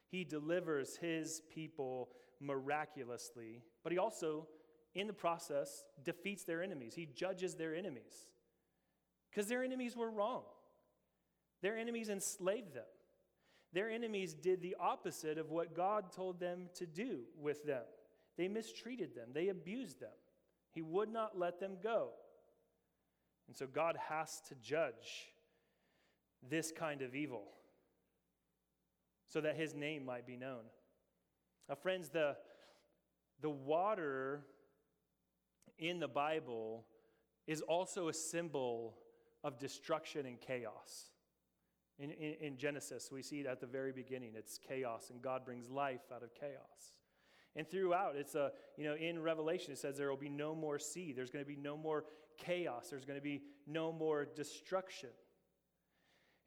He delivers his people miraculously, but he also, in the process, defeats their enemies. He judges their enemies because their enemies were wrong. Their enemies enslaved them. Their enemies did the opposite of what God told them to do with them. They mistreated them, they abused them. He would not let them go. And so God has to judge this kind of evil so that his name might be known. Now, friends, the, the water in the Bible is also a symbol of destruction and chaos. In, in, in, Genesis, we see it at the very beginning. It's chaos, and God brings life out of chaos. And throughout, it's a, you know, in Revelation, it says there will be no more sea. There's going to be no more chaos. There's going to be no more destruction.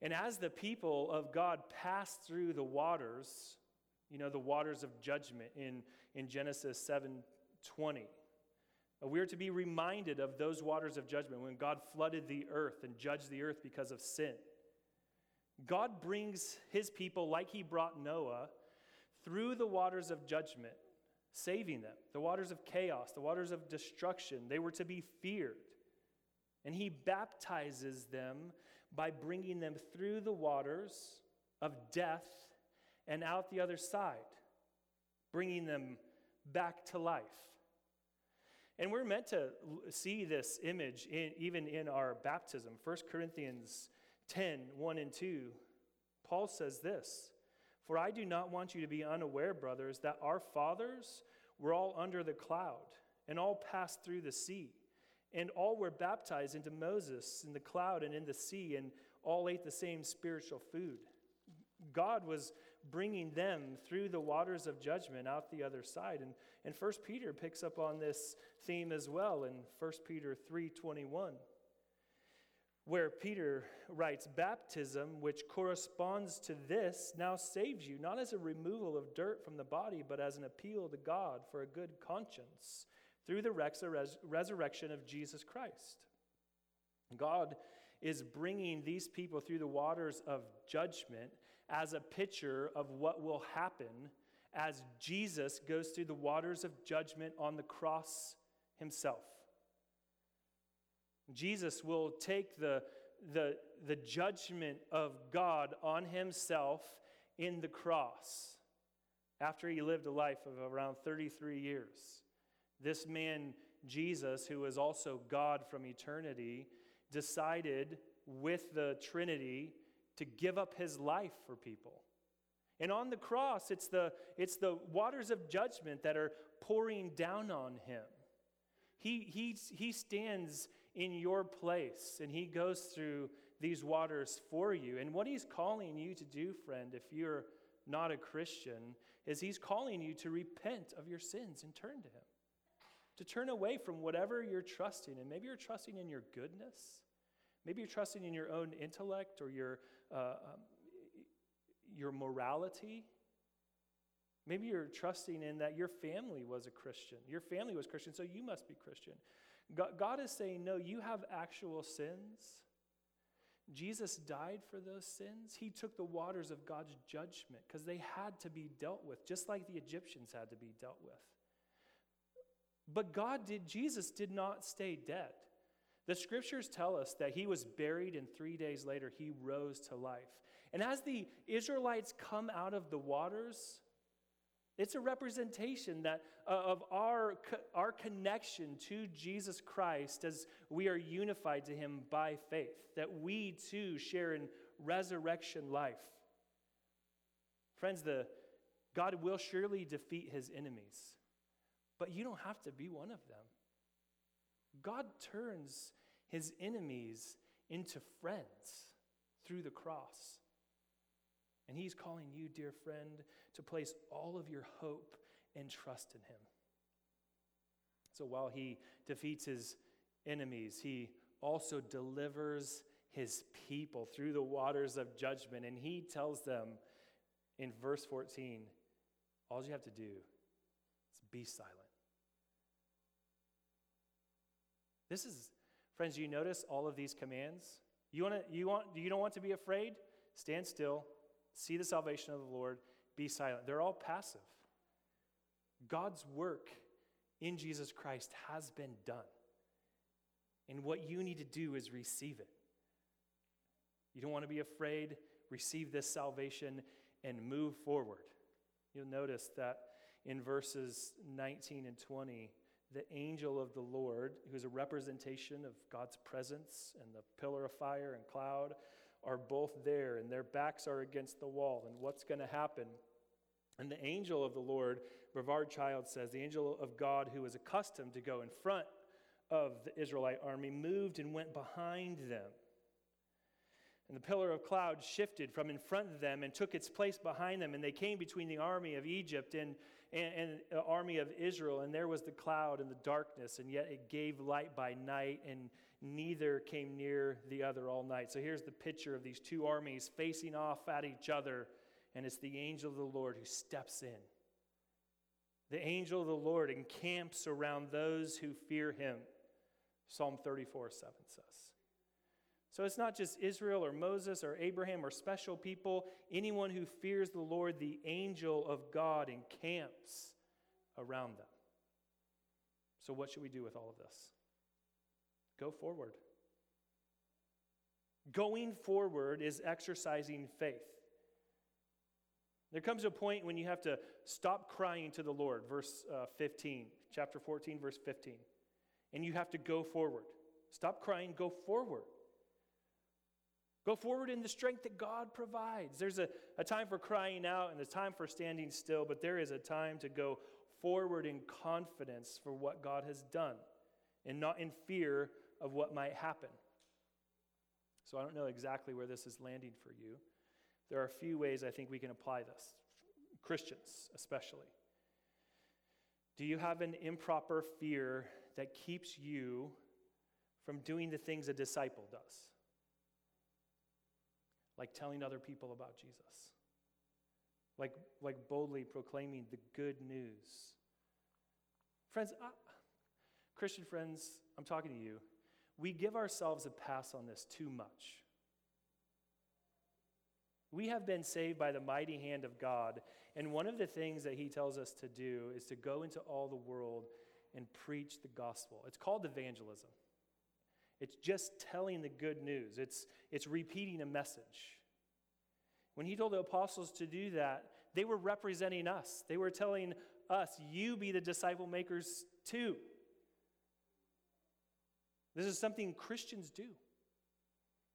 And as the people of God pass through the waters, you know, the waters of judgment in, in Genesis 7 20, uh, we're to be reminded of those waters of judgment when God flooded the earth and judged the earth because of sin. God brings his people, like he brought Noah, through the waters of judgment, saving them, the waters of chaos, the waters of destruction. They were to be feared. And he baptizes them by bringing them through the waters of death and out the other side, bringing them back to life. And we're meant to see this image in, even in our baptism. 1 Corinthians 10 1 and 2, Paul says this For I do not want you to be unaware, brothers, that our fathers were all under the cloud and all passed through the sea, and all were baptized into Moses in the cloud and in the sea, and all ate the same spiritual food. God was bringing them through the waters of judgment out the other side. And, and 1 Peter picks up on this theme as well in 1 Peter 3:21 where Peter writes, Baptism, which corresponds to this, now saves you, not as a removal of dirt from the body, but as an appeal to God for a good conscience through the resurrection of Jesus Christ. God is bringing these people through the waters of judgment as a picture of what will happen as Jesus goes through the waters of judgment on the cross himself. Jesus will take the, the, the judgment of God on himself in the cross after he lived a life of around 33 years. This man, Jesus, who is also God from eternity, decided with the Trinity to give up his life for people. And on the cross, it's the, it's the waters of judgment that are pouring down on him. He, he, he stands in your place and he goes through these waters for you. And what he's calling you to do, friend, if you're not a Christian, is he's calling you to repent of your sins and turn to him. To turn away from whatever you're trusting in. Maybe you're trusting in your goodness. Maybe you're trusting in your own intellect or your, uh, um, your morality. Maybe you're trusting in that your family was a Christian. Your family was Christian, so you must be Christian. God is saying, no, you have actual sins. Jesus died for those sins. He took the waters of God's judgment because they had to be dealt with, just like the Egyptians had to be dealt with. But God did, Jesus did not stay dead. The scriptures tell us that he was buried and three days later he rose to life. And as the Israelites come out of the waters, it's a representation that, uh, of our, our connection to Jesus Christ as we are unified to him by faith, that we too share in resurrection life. Friends, the, God will surely defeat his enemies, but you don't have to be one of them. God turns his enemies into friends through the cross. And he's calling you, dear friend, to place all of your hope and trust in him. So while he defeats his enemies, he also delivers his people through the waters of judgment. And he tells them in verse 14 all you have to do is be silent. This is, friends, you notice all of these commands? You, wanna, you, want, you don't want to be afraid? Stand still, see the salvation of the Lord, be silent. They're all passive. God's work in Jesus Christ has been done. And what you need to do is receive it. You don't want to be afraid, receive this salvation and move forward. You'll notice that in verses 19 and 20, the angel of the Lord, who's a representation of God's presence, and the pillar of fire and cloud are both there, and their backs are against the wall. And what's going to happen? And the angel of the Lord, Brevard Childs says, the angel of God who was accustomed to go in front of the Israelite army moved and went behind them. And the pillar of cloud shifted from in front of them and took its place behind them. And they came between the army of Egypt and, and, and, the army of Israel. And there was the cloud and the darkness, and yet it gave light by night, and neither came near the other all night. So here's the picture of these two armies facing off at each other. And it's the angel of the Lord who steps in. The angel of the Lord encamps around those who fear him. Psalm 34 7 says. So it's not just Israel or Moses or Abraham or special people. Anyone who fears the Lord, the angel of God encamps around them. So, what should we do with all of this? Go forward. Going forward is exercising faith. There comes a point when you have to stop crying to the Lord, verse uh, 15, chapter 14, verse 15. And you have to go forward. Stop crying, go forward. Go forward in the strength that God provides. There's a, a time for crying out and a time for standing still, but there is a time to go forward in confidence for what God has done and not in fear of what might happen. So I don't know exactly where this is landing for you. There are a few ways I think we can apply this, Christians especially. Do you have an improper fear that keeps you from doing the things a disciple does? like telling other people about Jesus, like, like boldly proclaiming the good news. Friends, I, Christian friends, I'm talking to you. We give ourselves a pass on this too much. We have been saved by the mighty hand of God, and one of the things that He tells us to do is to go into all the world and preach the gospel. It's called evangelism. It's just telling the good news, it's, it's repeating a message. When he told the apostles to do that, they were representing us. They were telling us, you be the disciple makers too. This is something Christians do.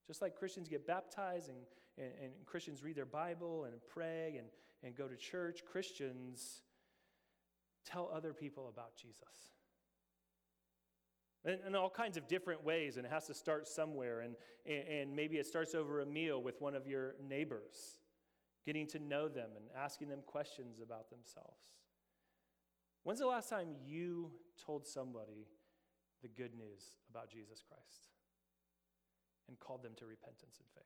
Just like Christians get baptized and, and, and, Christians read their Bible and pray and, and go to church, Christians tell other people about Jesus in, in all kinds of different ways, and it has to start somewhere. And, and maybe it starts over a meal with one of your neighbors, getting to know them and asking them questions about themselves. When's the last time you told somebody the good news about Jesus Christ and called them to repentance and faith?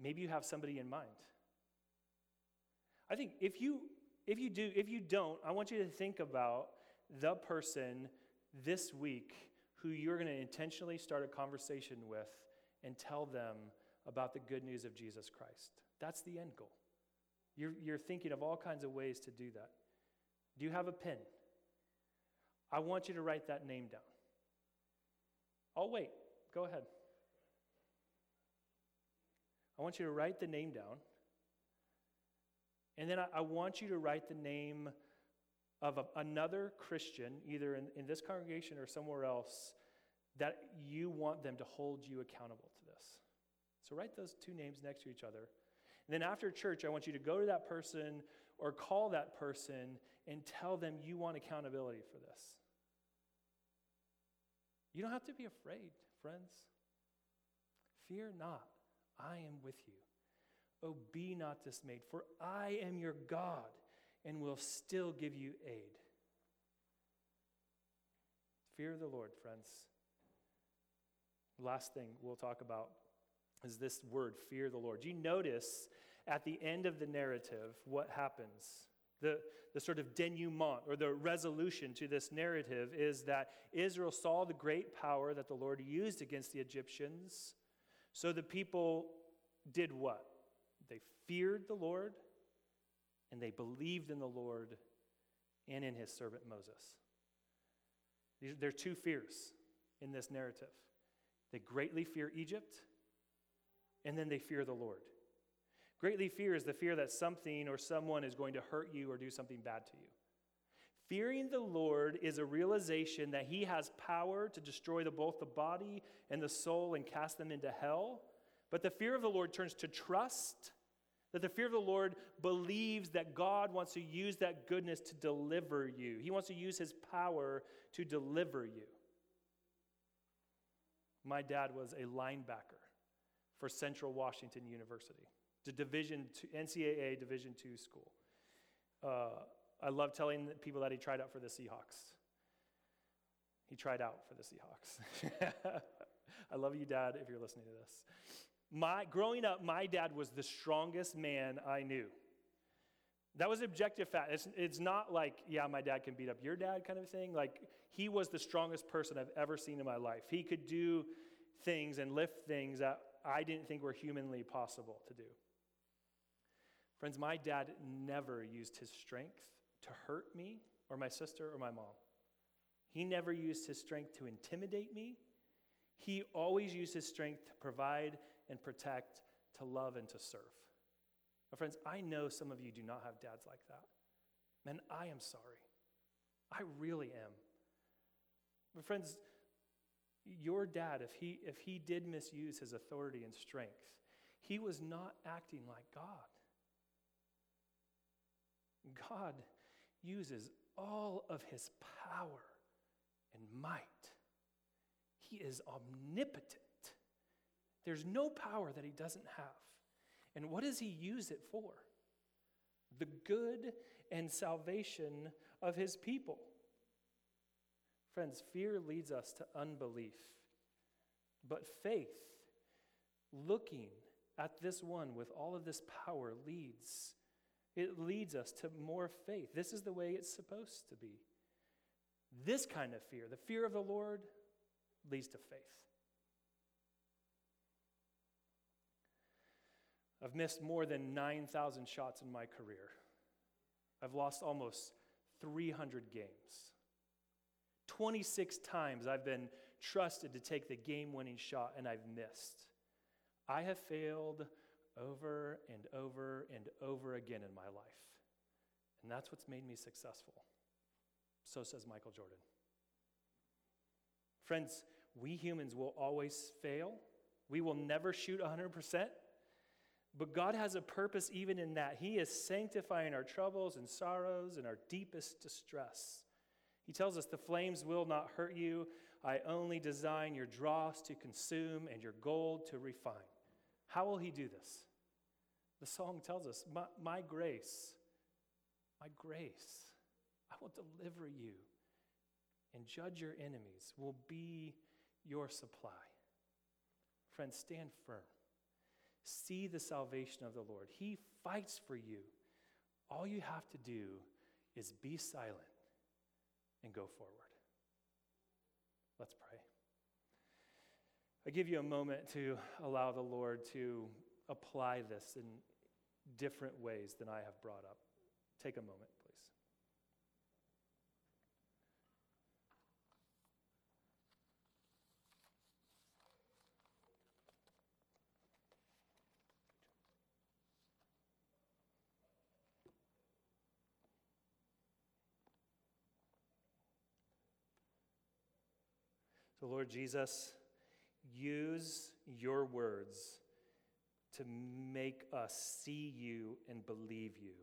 Maybe you have somebody in mind. I think if you if you do, if you don't, I want you to think about the person this week who you're going to intentionally start a conversation with and tell them about the good news of Jesus Christ. That's the end goal. You're, you're thinking of all kinds of ways to do that. Do you have a pen? I want you to write that name down. I'll wait. Go ahead. I want you to write the name down. And then I, I want you to write the name of a, another Christian, either in, in this congregation or somewhere else, that you want them to hold you accountable to this. So write those two names next to each other. And then after church, I want you to go to that person or call that person and tell them you want accountability for this. You don't have to be afraid, friends. Fear not, I am with you. Oh, be not dismayed, for I am your God and will still give you aid. Fear the Lord, friends. Last thing we'll talk about is this word, fear the Lord. You notice at the end of the narrative what happens. The, the sort of denouement or the resolution to this narrative is that Israel saw the great power that the Lord used against the Egyptians. So the people did what? They feared the Lord and they believed in the Lord and in his servant Moses. There are two fears in this narrative. They greatly fear Egypt and then they fear the Lord. Greatly fear is the fear that something or someone is going to hurt you or do something bad to you. Fearing the Lord is a realization that He has power to destroy the, both the body and the soul and cast them into hell. But the fear of the Lord turns to trust, that the fear of the Lord believes that God wants to use that goodness to deliver you. He wants to use His power to deliver you. My dad was a linebacker for Central Washington University, the Division two, NCAA Division II school. Uh, I love telling people that he tried out for the Seahawks. He tried out for the Seahawks. I love you, Dad, if you're listening to this. My, growing up, my dad was the strongest man I knew. That was objective fact. It's, it's not like, yeah, my dad can beat up your dad kind of thing. Like, he was the strongest person I've ever seen in my life. He could do things and lift things that I didn't think were humanly possible to do. Friends, my dad never used his strength to hurt me or my sister or my mom. He never used his strength to intimidate me. He always used his strength to provide and protect, to love and to serve. Now, friends, I know some of you do not have dads like that. Man, I am sorry. I really am. But friends, your dad, if he, if he did misuse his authority and strength, he was not acting like God. God uses all of his power and might. He is omnipotent. There's no power that he doesn't have. And what does he use it for? The good and salvation of his people. Friends, fear leads us to unbelief, but faith, looking at this one with all of this power, leads it leads us to more faith. This is the way it's supposed to be. This kind of fear, the fear of the Lord, leads to faith. I've missed more than 9,000 shots in my career. I've lost almost 300 games. 26 times I've been trusted to take the game winning shot and I've missed. I have failed over and over and over again in my life. And that's what's made me successful. So says Michael Jordan. Friends, we humans will always fail. We will never shoot 100%. But God has a purpose even in that. He is sanctifying our troubles and sorrows and our deepest distress. He tells us the flames will not hurt you. I only design your dross to consume and your gold to refine. How will he do this? The song tells us, my, my grace, my grace, I will deliver you and judge your enemies, will be your supply. Friends, stand firm. See the salvation of the Lord. He fights for you. All you have to do is be silent and go forward. Let's pray. I give you a moment to allow the Lord to apply this in different ways than I have brought up. Take a moment, please. So, Lord Jesus, use your words to make us see you and believe you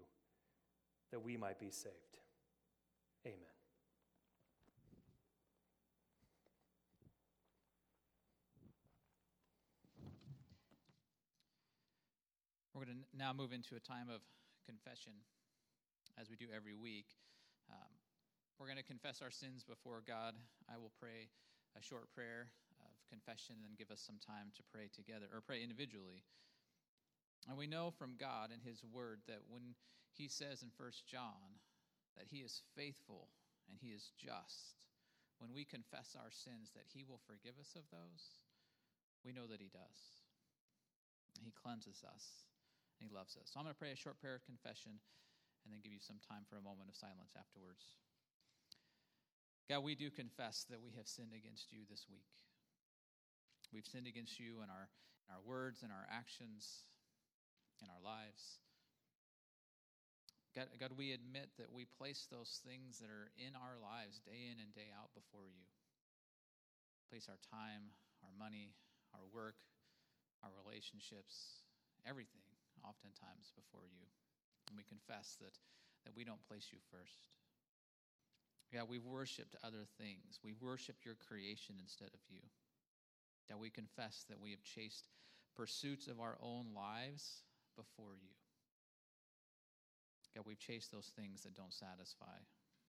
that we might be saved. Amen. We're going to now move into a time of confession, as we do every week. Um, we're going to confess our sins before God. I will pray a short prayer confession and then give us some time to pray together or pray individually. And we know from God and His Word that when He says in 1 John that He is faithful and He is just, when we confess our sins, that He will forgive us of those, we know that He does. He cleanses us and He loves us. So I'm going to pray a short prayer of confession and then give you some time for a moment of silence afterwards. God, we do confess that we have sinned against you this week. We've sinned against you in our our words and our actions, in our lives. God, God, we admit that we place those things that are in our lives day in and day out before you. Place our time, our money, our work, our relationships, everything, oftentimes before you. And we confess that, that we don't place you first. Yeah, we've worshiped other things. We worship your creation instead of you. That we confess that we have chased pursuits of our own lives before you. God, we've chased those things that don't satisfy.